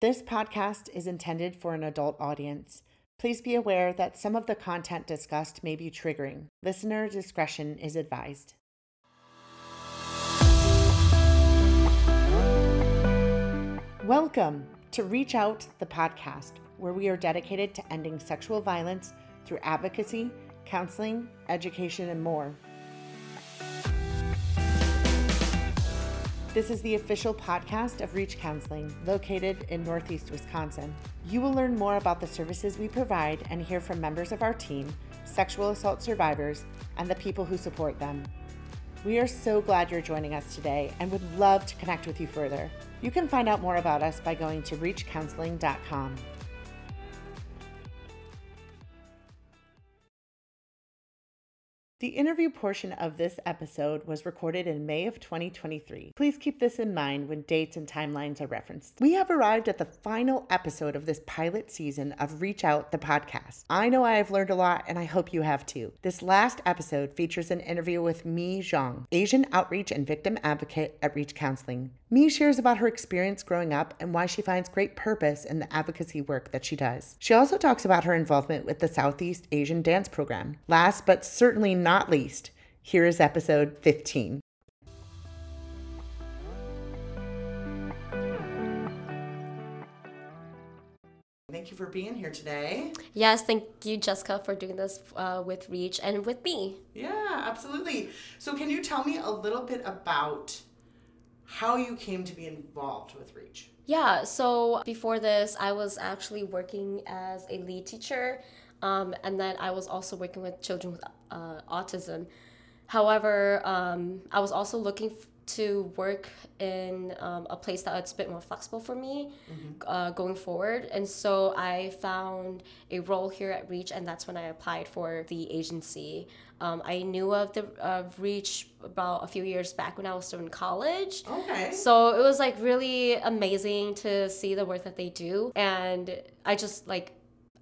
This podcast is intended for an adult audience. Please be aware that some of the content discussed may be triggering. Listener discretion is advised. Welcome to Reach Out, the podcast, where we are dedicated to ending sexual violence through advocacy, counseling, education, and more. This is the official podcast of Reach Counseling, located in Northeast Wisconsin. You will learn more about the services we provide and hear from members of our team, sexual assault survivors, and the people who support them. We are so glad you're joining us today and would love to connect with you further. You can find out more about us by going to reachcounseling.com. The interview portion of this episode was recorded in May of 2023. Please keep this in mind when dates and timelines are referenced. We have arrived at the final episode of this pilot season of Reach Out the podcast. I know I have learned a lot and I hope you have too. This last episode features an interview with Mee Xiong, Asian outreach and victim advocate at Reach Counseling. Mee shares about her experience growing up and why she finds great purpose in the advocacy work that she does. She also talks about her involvement with the Southeast Asian Dance Program. Last but certainly not least, here is episode 15. Thank you for being here today. Yes, thank you, Jessica, for doing this uh, with Reach and with me. Yeah, absolutely. So, can you tell me a little bit about how you came to be involved with Reach? Yeah, so before this, I was actually working as a lead teacher, um, and then I was also working with children with uh, autism. However, um, I was also looking to work in um, a place that's a bit more flexible for me uh, going forward. And so I found a role here at Reach, and that's when I applied for the agency. Um, I knew of the of Reach about a few years back when I was still in college. Okay. So it was like really amazing to see the work that they do. And I just like,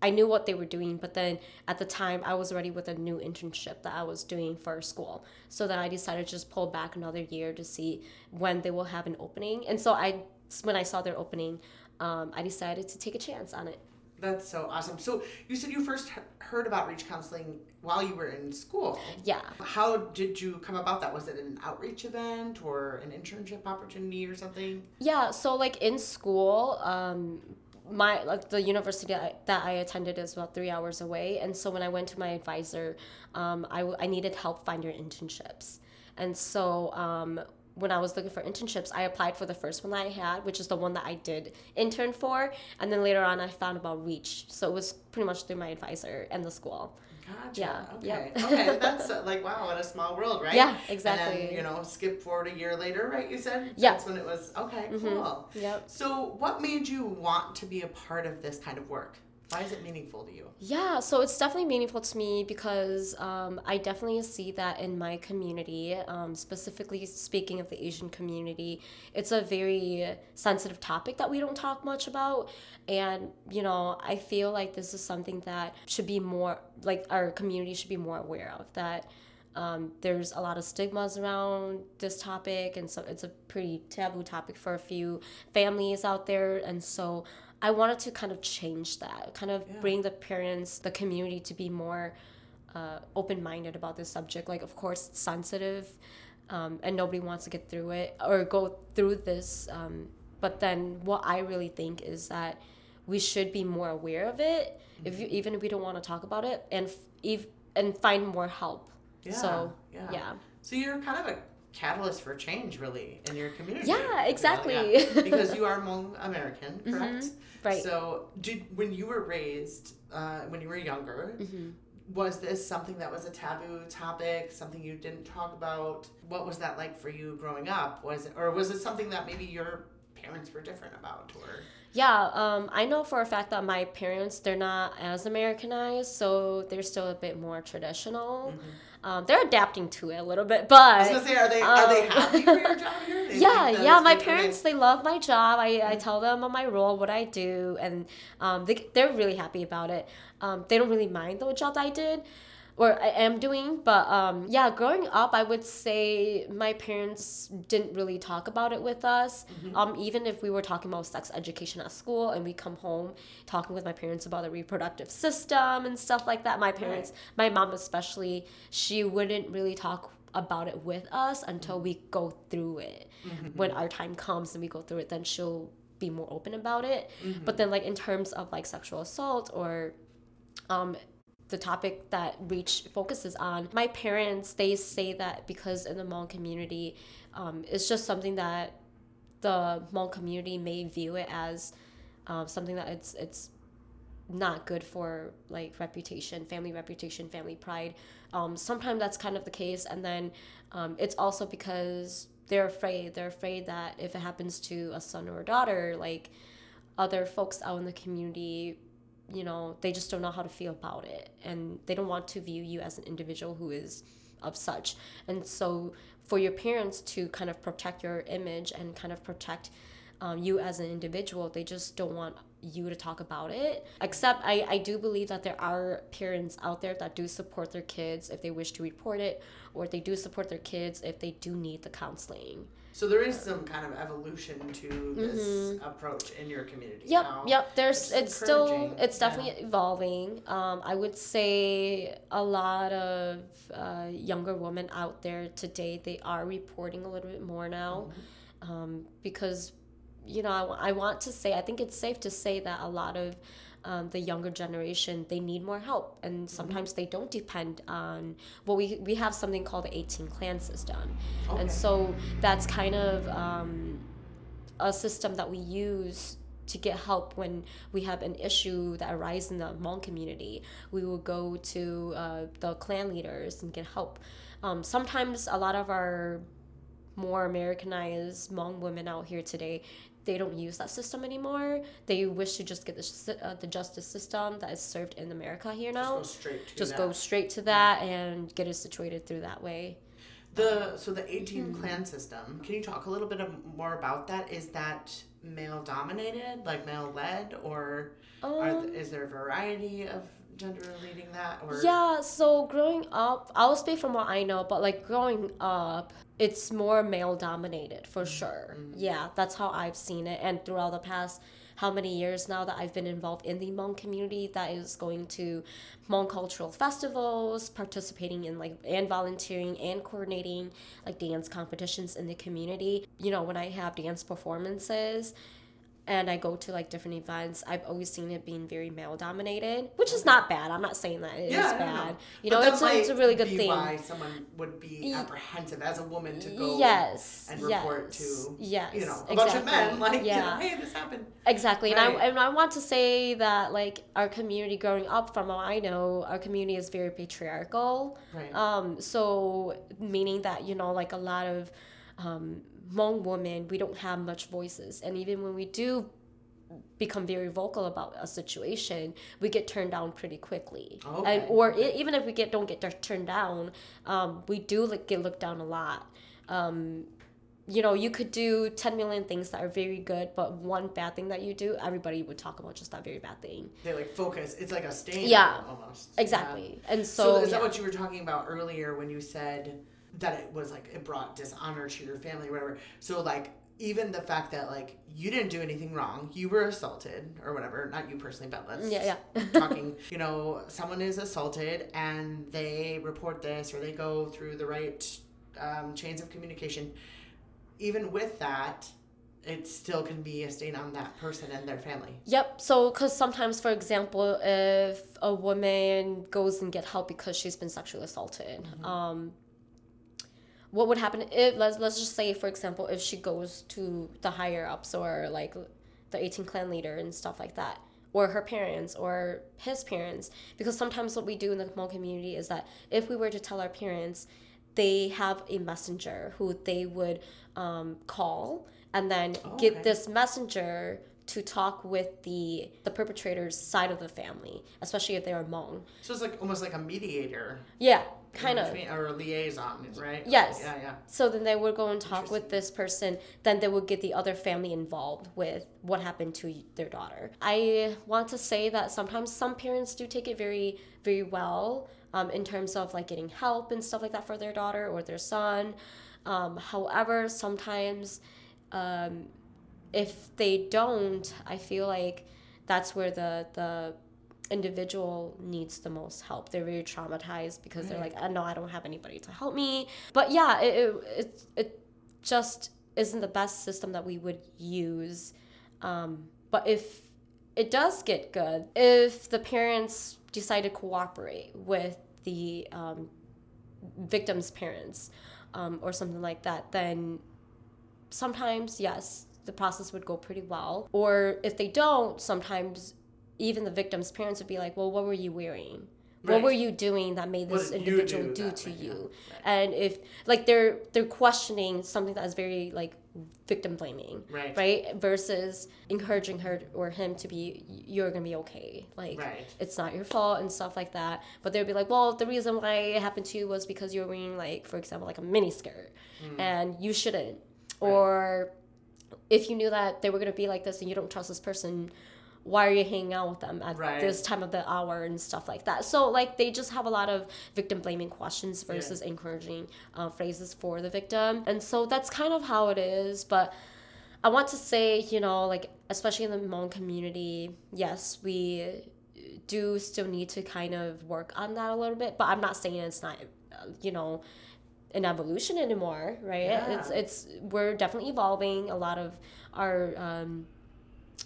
I knew what they were doing, but then at the time I was already with a new internship that I was doing for school. So then I decided to just pull back another year to see when they will have an opening. And so I, when I saw their opening, um, I decided to take a chance on it. That's so awesome. So, you said you first heard about Reach Counseling while you were in school. Yeah. How did you come about that? Was it an outreach event or an internship opportunity or something? Yeah, so like in school, um, my like the university that I, attended is about three hours away, and so when I went to my advisor, um, I, I needed help finding internships, and so um, when I was looking for internships, I applied for the first one that I had, which is the one that I did intern for, and then later on I found about Reach, so it was pretty much through my advisor and the school. Gotcha. Yeah, Okay. okay. That's uh, like wow, what a small world, right? Yeah, exactly. And then you know, skip forward a year later, right? You said. Yeah. That's when it was. Okay. Mhm. Cool. Yep. So, what made you want to be a part of this kind of work? Why is it meaningful to you? Yeah, so it's definitely meaningful to me because um, I definitely see that in my community, um, specifically speaking of the Asian community, it's a very sensitive topic that we don't talk much about. And, you know, I feel like this is something that should be more, like, our community should be more aware of that. Um, there's a lot of stigmas around this topic, and so it's a pretty taboo topic for a few families out there. And so I wanted to kind of change that, kind of Yeah. bring the parents, the community to be more uh, open minded about this subject. Like, of course, it's sensitive, um, and nobody wants to get through it or go through this. Um, but then, what I really think is that we should be more aware of it, if you, even if we don't want to talk about it, and f- if, and find more help. Yeah. So yeah. yeah. So you're kind of a catalyst for change, really, in your community. Yeah, you know, exactly. yeah. because you are Hmong American, Mhm. correct? Right. So, did when you were raised, uh, when you were younger, hmm was this something that was a taboo topic? Something you didn't talk about? What was that like for you growing up? Was it, or was it something that maybe your parents were different about, or? Yeah, um, I know for a fact that my parents they're not as Americanized, so they're still a bit more traditional. Um, they're adapting to it a little bit, Mm-hmm. I was but gonna say, are they are they um, happy for your job here? They yeah, yeah, my parents they love my job. I, I tell them on my role what I do, and um, they they're really happy about it. Um, they don't really mind the job I did. Or I am doing. But um, yeah, growing up, I would say my parents didn't really talk about it with us. Mm-hmm. Um, even if we were talking about sex education at school and we come home talking with my parents about the reproductive system and stuff like that, my parents, right. my mom especially, she wouldn't really talk about it with us until we go through it. Mm-hmm. When our time comes and we go through it, then she'll be more open about it. Mm-hmm. But then like in terms of like sexual assault or um the topic that reach focuses on. My parents they say that because in the Hmong community um, it's just something that the Hmong community may view it as um, something that it's it's not good for like reputation family reputation family pride. Um, sometimes that's kind of the case and then um, it's also because they're afraid they're afraid that if it happens to a son or a daughter like other folks out in the community you know they just don't know how to feel about it. And they don't want to view you as an individual who is of such. And so for your parents to kind of protect your image and kind of protect um, you as an individual they just don't want you to talk about it. Except I, I do believe that there are parents out there that do support their kids if they wish to report it or they do support their kids if they do need the counseling so there is some kind of evolution to this mm-hmm. approach in your community. Yep, now, yep. There's it's still it's definitely yeah. evolving. Um, I would say a lot of uh, younger women out there today they are reporting a little bit more now, mm-hmm. um, because you know I, I want to say I think it's safe to say that a lot of um, the younger generation they need more help and mm-hmm. sometimes they don't depend on well we, we have something called the 18 clan system okay. and so that's kind of um, a system that we use to get help when we have an issue that arises in the Hmong community. We will go to uh, the clan leaders and get help. Um, sometimes a lot of our more Americanized Hmong women out here today, they don't use that system anymore. They wish to just get the, uh, the justice system that is served in America here now. Just go straight to just that. go straight to that and get it situated through that way. The so the 18 mm-hmm. clan system. Can you talk a little bit more about that? Is that male dominated, like male led, or um, are, is there a variety of gender leading that or yeah so growing up i'll speak from what i know but like growing up it's more male dominated for mm-hmm. sure mm-hmm. yeah that's how i've seen it and throughout the past how many years now that I've been involved in the Hmong community that is going to Hmong cultural festivals, participating in like and volunteering and coordinating like dance competitions in the community. You know, when I have dance performances, and I go to like different events, I've always seen it being very male dominated, which is not bad. I'm not saying that it yeah, is bad. You know, it's a, it's a really good thing. Why someone would be apprehensive as a woman to go yes, and report yes, to yes, you know a exactly. bunch of men like yeah. you know, hey, this happened. Exactly, right. and I and I want to say that like our community growing up, from what I know, our community is very patriarchal. Right. Um. So meaning that you know like a lot of um Hmong women, we don't have much voices. And even when we do become very vocal about a situation, we get turned down pretty quickly. Okay. And, or it, even if we get don't get turned down, um, we do get looked down a lot. Um, you know, you could do 10 million things that are very good, but one bad thing that you do, everybody would talk about just that very bad thing. They like focus. It's like a stain. Yeah. Almost. Exactly. Yeah. And so. So is yeah. that what you were talking about earlier when you said that it was like it brought dishonor to your family, or whatever. So like even the fact that like you didn't do anything wrong, you were assaulted or whatever, not you personally, but let's yeah, yeah. talking, you know, someone is assaulted and they report this or they go through the right um, chains of communication. Even with that, it still can be a stain on that person and their family. Yep. So, because sometimes, for example, if a woman goes and get help because she's been sexually assaulted, mm-hmm. um, what would happen if let's let's just say for example if she goes to the higher ups or like the 18 clan leader and stuff like that or her parents or his parents because sometimes what we do in the Hmong community is that if we were to tell our parents they have a messenger who they would um, call and then oh, get this messenger to talk with the the perpetrator's side of the family, especially if they're Hmong. So it's like almost like a mediator. Yeah, kind of. between- Or a liaison, right? Yes. Yeah, yeah. So then they would go and talk with this person. Then they would get the other family involved with what happened to their daughter. I want to say that sometimes some parents do take it very, very well um, in terms of like getting help and stuff like that for their daughter or their son. Um, however, sometimes um, if they don't, I feel like that's where the the individual needs the most help. They're very traumatized because they're like, I know I don't have anybody to help me. But yeah, it it it, it just isn't the best system that we would use. Um, but if it does get good, if the parents decide to cooperate with the um, victim's parents um, or something like that, then sometimes yes the process would go pretty well or if they don't sometimes even the victim's parents would be like well what were you wearing what were you doing that made this individual do do, to you right. and if like they're they're questioning something that is very like victim blaming Right. right versus encouraging her or him to be you're gonna be okay like Right. it's not your fault and stuff like that but they'd be like well the reason why it happened to you was because you were wearing like for example like a mini skirt Mm. and you shouldn't or if you knew that they were going to be like this and you don't trust this person why are you hanging out with them at Right. this time of the hour and stuff like that? So like they just have a lot of victim blaming questions versus encouraging uh, phrases for the victim. And so that's kind of how it is but i want to say you know like especially in the Hmong community yes we do still need to kind of work on that a little bit but i'm not saying it's not you know an evolution anymore right Yeah. it's it's we're definitely evolving a lot of our um,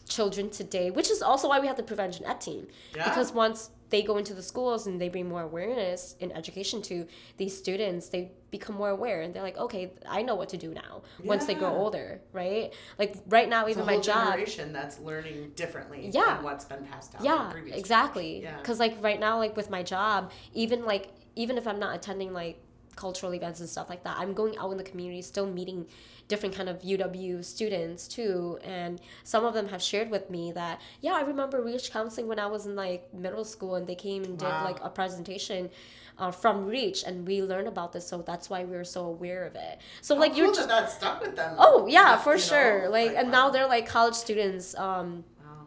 children today which is also why we have the prevention ed team Yeah. because once they go into the schools and they bring more awareness in education to these students they become more aware and they're like okay i know what to do now once they grow older right like right now It's even my job generation that's learning differently Yeah. than what's been passed down. yeah previous exactly Yeah. because like right now like with my job even like even if i'm not attending like cultural events and stuff like that i'm going out in the community still meeting different kind of uw students too and some of them have shared with me that yeah i remember reach counseling when i was in like middle school and they came and did Wow. like a presentation uh, from reach and we learned about this so that's why we were so aware of it so How like you're cool just that that stuck with them. oh yeah for you know, sure like, and now they're like college students um Wow.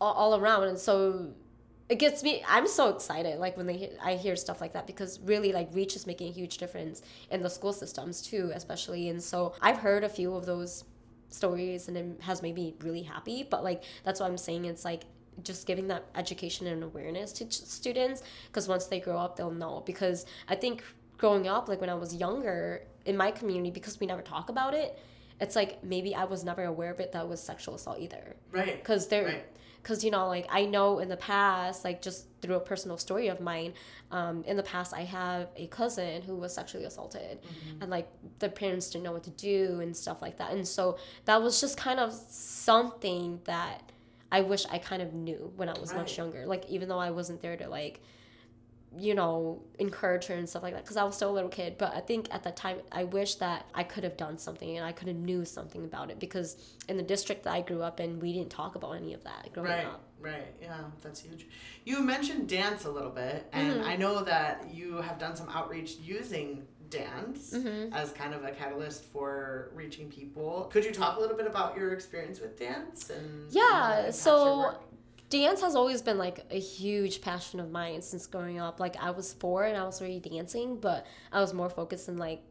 all, all around and so it gets me i'm so excited like when they i hear stuff like that because really like reach is making a huge difference in the school systems too especially and so i've heard a few of those stories and it has made me really happy but like that's what i'm saying it's like just giving that education and awareness to students because once they grow up they'll know because i think growing up like when i was younger in my community because we never talk about it it's like maybe i was never aware of it that was sexual assault either Right. because they're Right. Because you know like i know in the past like just through a personal story of mine um, in the past i have a cousin who was sexually assaulted. Mm-hmm. and like the parents didn't know what to do and stuff like that. And so that was just kind of something that i wish i kind of knew when i was much younger. Like even though i wasn't there to like you know encourage her and stuff like that because i was still a little kid but i think at that time i wish that i could have done something and i could have knew something about it because in the district that i grew up in we didn't talk about any of that growing Right, up right, yeah, that's huge. You mentioned dance a little bit, and Mm-hmm. I know that you have done some outreach using dance Mm-hmm. as kind of a catalyst for reaching people. Could you talk a little bit about your experience with dance and yeah your so work? Dance has always been like a huge passion of mine since growing up. Like i was four and i was already dancing but i was more focused in like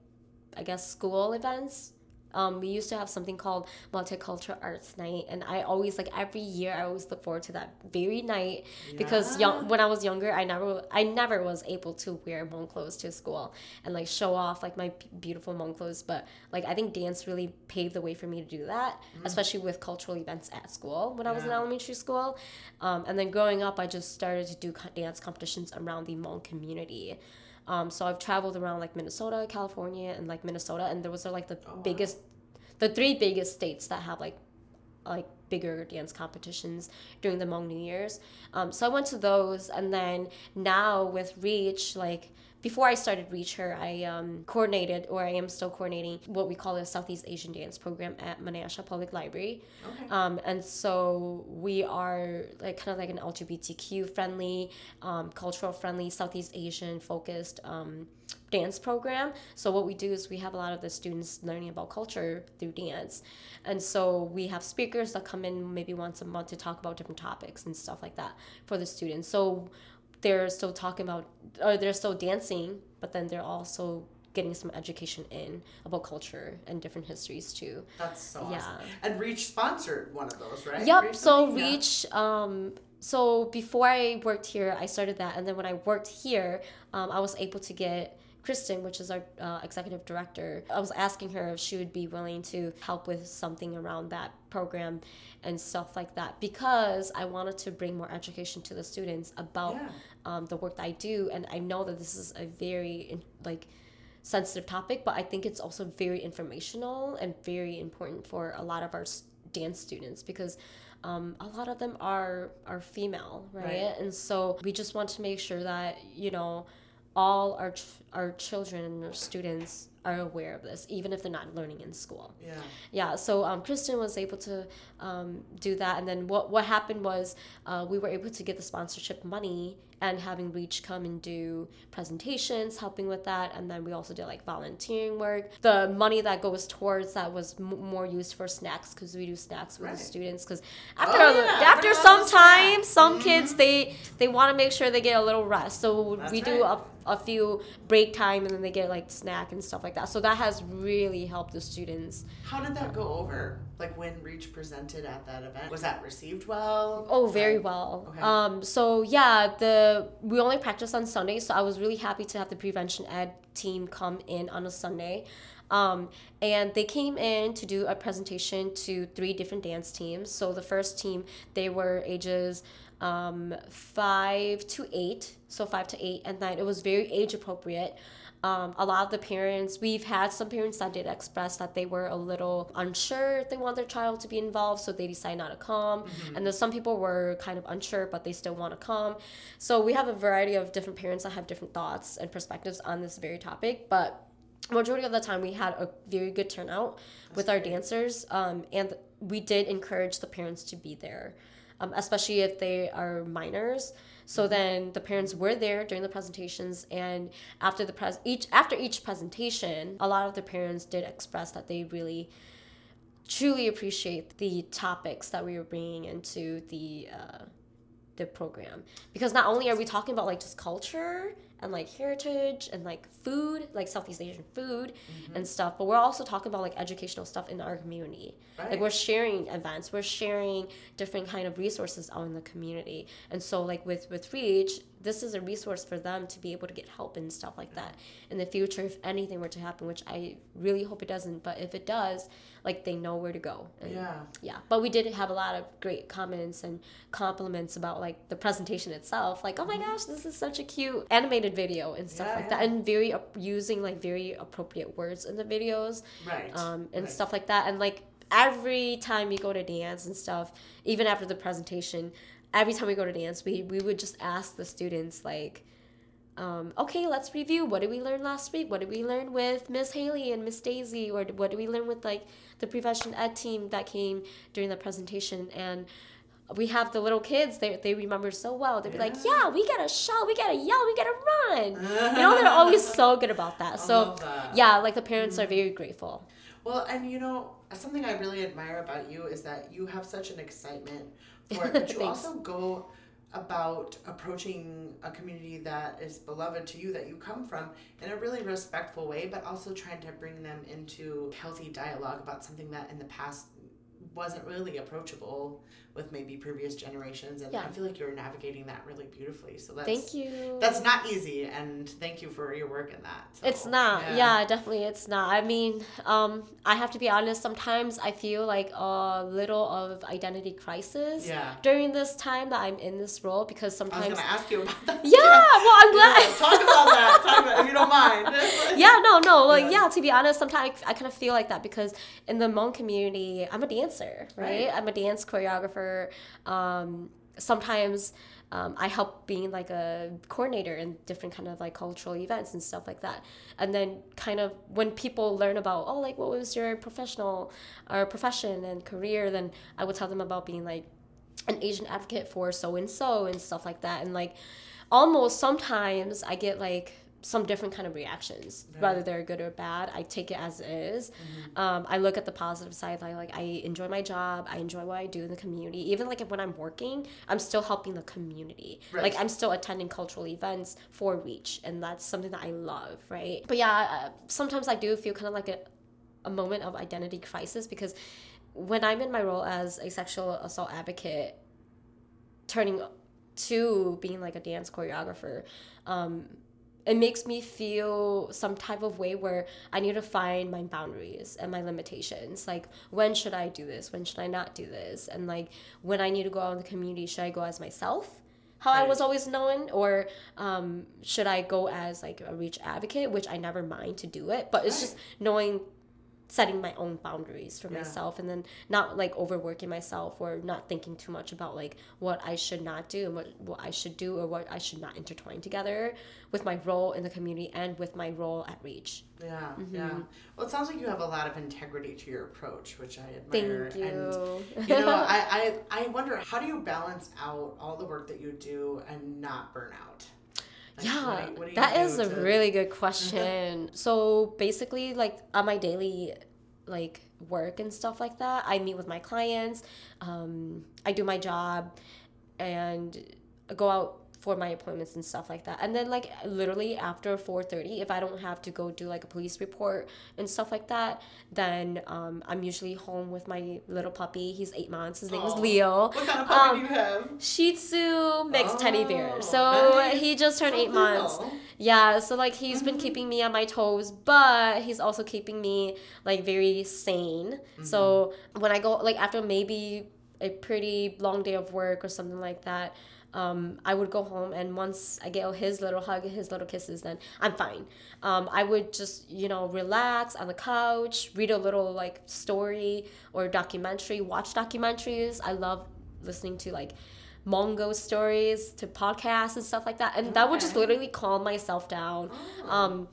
i guess school events um, we used to have something called multicultural arts night and i always like every year i always look forward to that very night because young when i was younger i never i never was able to wear Hmong clothes to school and like show off like my beautiful Hmong clothes but like i think dance really paved the way for me to do that especially with cultural events at school when i was in Mm. Elementary school. Um, and then growing up i just started to do dance competitions around the Hmong community um, so I've traveled around like Minnesota, California, and like Minnesota, and those are like the Oh, wow. biggest, the three biggest states that have like, like bigger dance competitions during the Hmong New Year's. Um, so I went to those, and then now with Reach, like before I started Reach Her, I um, coordinated, or I am still coordinating, what we call a Southeast Asian Dance Program at Menasha Public Library. Okay. Um, and so we are like kind of like an LGBTQ friendly, um, cultural friendly, Southeast Asian focused um, dance program. So what we do is we have a lot of the students learning about culture through dance. And so we have speakers that come in maybe once a month to talk about different topics and stuff like that for the students. So they're still talking about or they're still dancing but then they're also getting some education in about culture and different histories too that's so yeah awesome. and reach sponsored one of those right yep Recently? so reach yeah. um so before i worked here i started that and then when i worked here um, i was able to get Kristen, which is our uh, executive director, I was asking her if she would be willing to help with something around that program and stuff like that because I wanted to bring more education to the students about yeah. um, the work that I do. And I know that this is a very, like, sensitive topic, but I think it's also very informational and very important for a lot of our dance students because um, a lot of them are are female, right? right? And so we just want to make sure that you know all our ch- our children and our students are aware of this, even if they're not learning in school. Yeah. Yeah. So um, Kristen was able to um, do that, and then what what happened was uh, we were able to get the sponsorship money and having Reach come and do presentations, helping with that, and then we also did like volunteering work. The money that goes towards that was m- more used for snacks because we do snacks with right. the students. Because after oh, yeah. after some time, some mm-hmm. kids they they want to make sure they get a little rest, so That's we right. do a a few break time and then they get like snack and stuff like that. So that has really helped the students. How did that go over? Like when Reach presented at that event, was that received well? Oh, very well. Okay. Um, so yeah, the we only practice on Sundays, so I was really happy to have the prevention ed team come in on a Sunday. Um, and they came in to do a presentation to three different dance teams. So the first team, they were ages um, five to eight, so five to eight, and then it was very age appropriate. Um, a lot of the parents, we've had some parents that did express that they were a little unsure if they want their child to be involved, so they decide not to come. Mm-hmm. And then some people were kind of unsure, but they still want to come. So we have a variety of different parents that have different thoughts and perspectives on this very topic, but majority of the time we had a very good turnout That's with our great. dancers um, and we did encourage the parents to be there um, especially if they are minors. So mm-hmm. then the parents were there during the presentations, and after the pres each after each presentation, a lot of the parents did express that they really truly appreciate the topics that we were bringing into the uh, the program because not only are we talking about like just culture and like heritage and like food, like Southeast Asian food mm-hmm. and stuff. But we're also talking about like educational stuff in our community. Right. Like we're sharing events, we're sharing different kind of resources out in the community. And so like with with Reach, this is a resource for them to be able to get help and stuff like that in the future if anything were to happen, which I really hope it doesn't. But if it does, like they know where to go. And, yeah. Yeah. But we did have a lot of great comments and compliments about like the presentation itself. Like, oh my mm-hmm. gosh, this is such a cute animated video and stuff yeah, like yeah. that, and very uh, using like very appropriate words in the videos. Right. Um, and right. stuff like that, and like every time you go to dance and stuff, even after the presentation, every time we go to dance, we we would just ask the students like um, okay, let's review. What did we learn last week? What did we learn with Miss Haley and Miss Daisy? Or what did we learn with like the prevention ed team that came during the presentation? And we have the little kids, they, they remember so well. They'd be yeah. like, yeah, we gotta shout, we gotta yell, we gotta run. you know, they're always so good about that. So, that. yeah, like the parents mm-hmm. are very grateful. Well, and you know, something I really admire about you is that you have such an excitement for it, but you also go about approaching a community that is beloved to you that you come from in a really respectful way but also trying to bring them into healthy dialogue about something that in the past wasn't really approachable with maybe previous generations and Yeah. i feel like you're navigating that really beautifully so that's Thank you. that's not easy and thank you for your work in that so, It's not. Yeah. definitely it's not. I mean, um, I have to be honest, sometimes I feel like a little of identity crisis Yeah. during this time that I'm in this role because sometimes i was gonna ask you about that Yeah, well I'm glad Yeah, talk about that talk about if you don't mind yeah, no, no. Like, Yeah. yeah. to be honest, sometimes I kind of feel like that because in the Hmong community, I'm a dancer, right? Right. I'm a dance choreographer. Um, sometimes um, I help being like a coordinator in different kind of like cultural events and stuff like that. And then kind of when people learn about, oh, like what was your professional or profession and career, then I would tell them about being like an Asian advocate for so and so and stuff like that. And like almost sometimes I get like some different kind of reactions, Right. whether they're good or bad. I take it as is. Um, I look at the positive side. I like I enjoy my job. I enjoy what I do in the community. Even like when I'm working, I'm still helping the community. Right. Like I'm still attending cultural events for Reach, and that's something that I love, right? But yeah, uh, sometimes I do feel kind of like a, a moment of identity crisis because when I'm in my role as a sexual assault advocate, turning to being like a dance choreographer, um, it makes me feel some type of way where I need to find my boundaries and my limitations. Like, when should I do this? When should I not do this? And like, when I need to go out in the community, should I go as myself? How I was always known, or um, should I go as like a reach advocate, which I never mind to do it, but it's Right. just knowing setting my own boundaries for Yeah. myself and then not like overworking myself or not thinking too much about like what I should not do and what, what I should do or what I should not intertwine together with my role in the community and with my role at Reach. Yeah, Mm-hmm. yeah. Well, it sounds like you have a lot of integrity to your approach, which I admire. Thank you. And you know, I, I I wonder how do you balance out all the work that you do and not burn out? Like, yeah, what what that is a to- really good question. so basically, like on my daily like work and stuff like that, I meet with my clients. Um, I do my job, and go out for my appointments and stuff like that. And then like literally after 4:30 if I don't have to go do like a police report and stuff like that, then um, I'm usually home with my little puppy. He's 8 months. His name is Leo. What kind of puppy Um, do you have? Shih Tzu mixed teddy bear. Oh, So nice. he just turned So 8 months. Yeah, so like he's been Mhm. keeping me on my toes, but he's also keeping me like very sane. So when I go like after maybe a pretty long day of work or something like that, um, I would go home and once I get his little hug, his little kisses, then I'm fine. Um, I would just you know relax on the couch, read a little like story or documentary, watch documentaries. I love listening to like Mongo stories to podcasts and stuff like that, and that would just literally calm myself down. Oh. Um,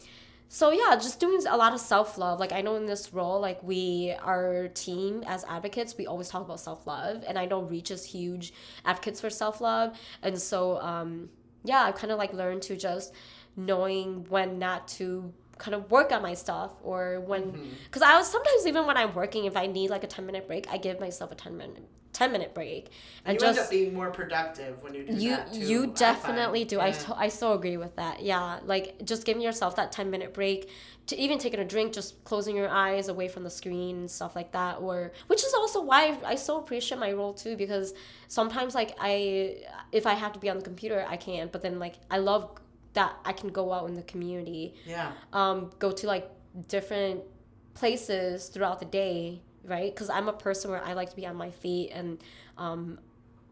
so yeah, just doing a lot of self love. Like I know in this role, like we, our team as advocates, we always talk about self love, and I know Reach is huge advocates for self love, and so um, yeah, i've kind of like learned to just knowing when not to kind of work on my stuff or when Mm-hmm. because I was sometimes even when I'm working if I need like a 10 minute break I give myself a 10 minute 10 minute break and you end just up being more productive when you do you that too. you definitely find. do I, Yeah. I so agree with that yeah like just giving yourself that 10 minute break to even taking a drink just closing your eyes away from the screen and stuff like that or which is also why I so appreciate my role too because sometimes like I if I have to be on the computer I can but then like I love that I can go out in the community yeah. um, go to like different places throughout the day, right? Because I'm a person where I like to be on my feet and um,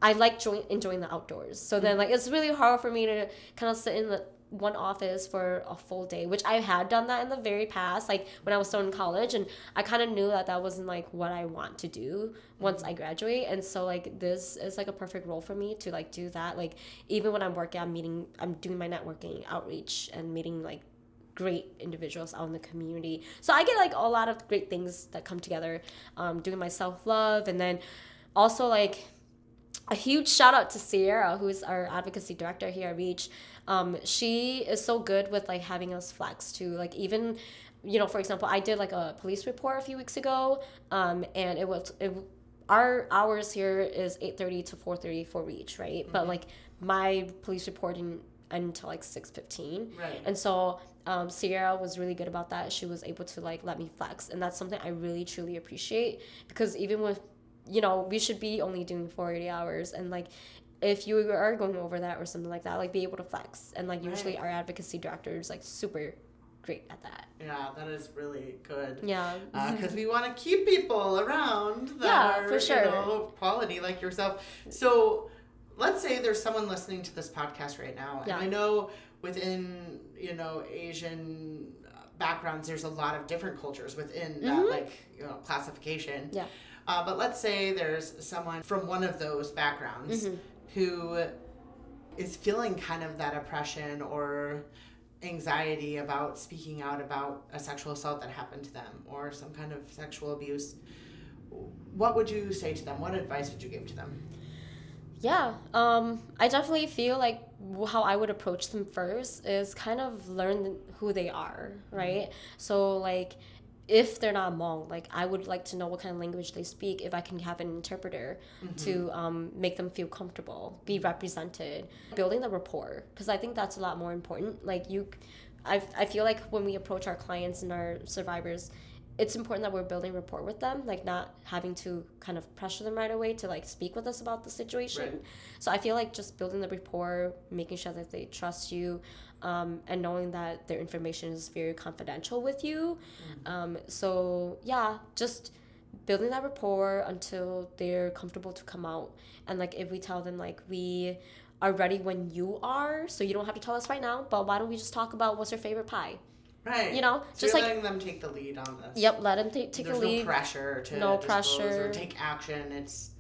I like enjoying the outdoors. So then, like, it's really hard for me to kind of sit in the one office for a full day, which I had done that in the very past, like when I was still in college, and I kind of knew that that wasn't like what I want to do once I graduate, and so like this is like a perfect role for me to like do that. Like even when I'm working, I'm meeting, I'm doing my networking outreach and meeting like great individuals out in the community. So I get like a lot of great things that come together, um, doing my self love, and then also like a huge shout out to Sierra, who's our advocacy director here at Reach. Um, she is so good with like having us flex to like even, you know, for example, I did like a police report a few weeks ago, um, and it was it, our hours here is eight thirty to four thirty for Reach, right? But like my police reporting until like six fifteen. Right. And so um, Sierra was really good about that. She was able to like let me flex, and that's something I really truly appreciate because even with you know, we should be only doing 40 hours and like if you are going over that or something like that, like be able to flex. And like usually our advocacy director is like super great at that. Yeah, that is really good. Yeah. Because we want to keep people around that Yeah, are, for sure. you know, quality like yourself. So let's say there's someone listening to this podcast right now. Yeah. And I know within, you know, Asian backgrounds, there's a lot of different cultures within that, like, you know, classification. Mm-hmm. Yeah. Uh, but let's say there's someone from one of those backgrounds Mm-hmm. who is feeling kind of that oppression or anxiety about speaking out about a sexual assault that happened to them or some kind of sexual abuse. What would you say to them? What advice would you give to them? Yeah, um, I definitely feel like how I would approach them first is kind of learn who they are, right? So like, if they're not Hmong, like I would like to know what kind of language they speak. If I can have an interpreter to um, make them feel comfortable, be represented, building the rapport, because I think that's a lot more important. Like you, I I feel like when we approach our clients and our survivors, it's important that we're building rapport with them, like not having to kind of pressure them right away to like speak with us about the situation. Right. So I feel like just building the rapport, making sure that they trust you, um, and knowing that their information is very confidential with you. Um, so yeah, just building that rapport until they're comfortable to come out. And like if we tell them like we are ready when you are, so you don't have to tell us right now, but why don't we just talk about what's your favorite pie? Right. You know, so just like- letting them take the lead on this. Yep, let them take take There's a lead. no pressure to No disclose or pressure. take action. It's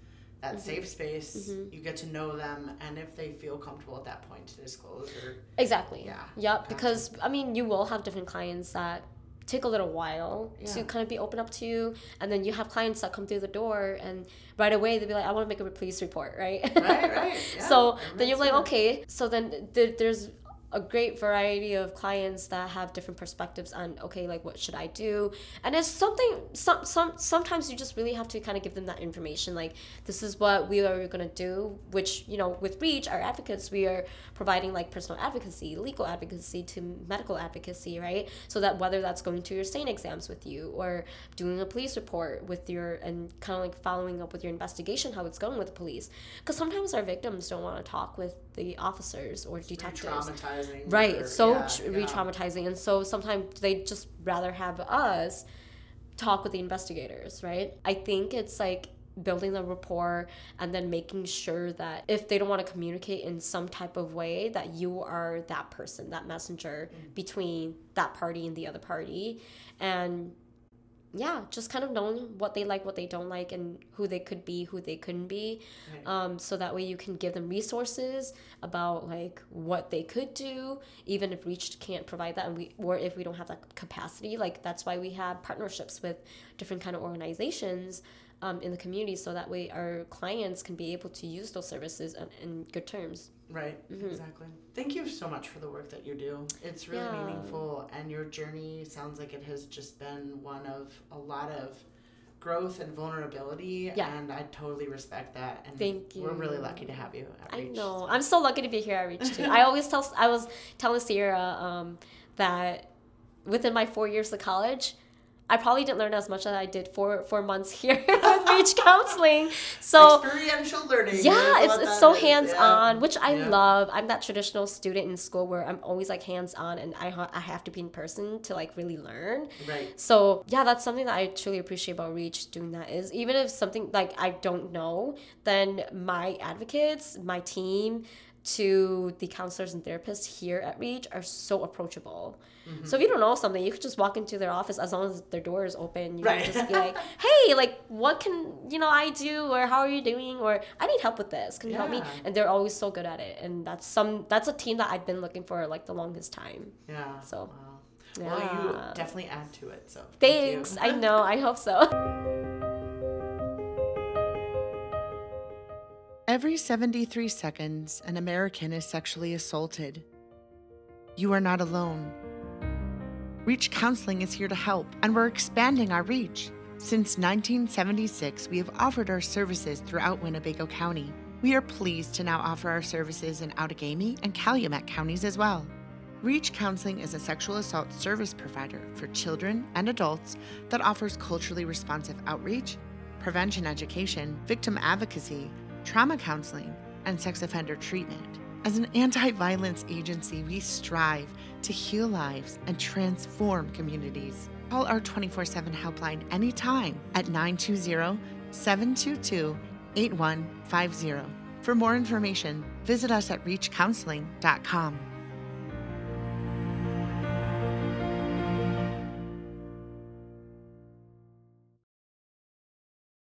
that Mm-hmm. safe space. You get to know them, and if they feel comfortable at that point to disclose or Exactly. Yeah, Yep. Because I mean, you will have different clients that take a little while Yeah. to kind of be open up to you, and then you have clients that come through the door and right away they'll be like, "I want to make a police report," right? Right, right, yeah, so then you're like, okay. So then there, there's a great variety of clients that have different perspectives on okay like what should i do? And it's something some, some sometimes you just really have to kind of give them that information like this is what we are going to do which you know with reach our advocates we are providing like personal advocacy legal advocacy to medical advocacy right? So that whether that's going to your SANE exams with you or doing a police report with your and kind of like following up with your investigation how it's going with the police. Because sometimes our victims don't want to talk with the officers or detectives traumatizing. right or- it's so yeah, tr- yeah. re-traumatizing and so sometimes they just rather have us talk with the investigators right i think it's like building the rapport and then making sure that if they don't want to communicate in some type of way that you are that person that messenger Mm. between that party and the other party and yeah just kind of knowing what they like what they don't like and who they could be who they couldn't be Right. um, so that way you can give them resources about like what they could do even if reach can't provide that and we or if we don't have that capacity like that's why we have partnerships with different kind of organizations um, in the community so that way our clients can be able to use those services in, in good terms Right, exactly. Thank you so much for the work that you do. It's really Yeah. meaningful, and your journey sounds like it has just been one of a lot of growth and vulnerability. Yeah. And I totally respect that. And Thank you We're really lucky to have you. At I know I'm so lucky to be here at Reach too. I always tell. I was telling Sierra um, that within my four years of college, I probably didn't learn as much as I did four four months here with Reach Counseling. So Experiential learning. yeah, it's it's so hands yeah. on, which I Yeah. love. I'm that traditional student in school where I'm always like hands on, and I ha- I have to be in person to like really learn. Right. So yeah, that's something that I truly appreciate about Reach doing that is even if something like I don't know, then my advocates, my team, to the counselors and therapists here at Reach are so approachable. Mm-hmm. So if you don't know something, you could just walk into their office as long as their door is open. You Right. can just be like, "Hey, like, what can you know I do, or how are you doing, or I need help with this. Can you help me?" And they're always so good at it, and that's some that's a team that I've been looking for like the longest time. Yeah. So, Wow. Well, you definitely add to it. So thank. Thanks. I know. I hope so. Every 73 seconds, an American is sexually assaulted. You are not alone. Reach Counseling is here to help, and we're expanding our reach. Since 1976, we have offered our services throughout Winnebago County. We are pleased to now offer our services in Outagamie and Calumet counties as well. Reach Counseling is a sexual assault service provider for children and adults that offers culturally responsive outreach, prevention education, victim advocacy, trauma counseling, and sex offender treatment. As an anti violence agency, we strive to heal lives and transform communities. Call our 24 7 helpline anytime at 920 722 8150. For more information, visit us at reachcounseling.com.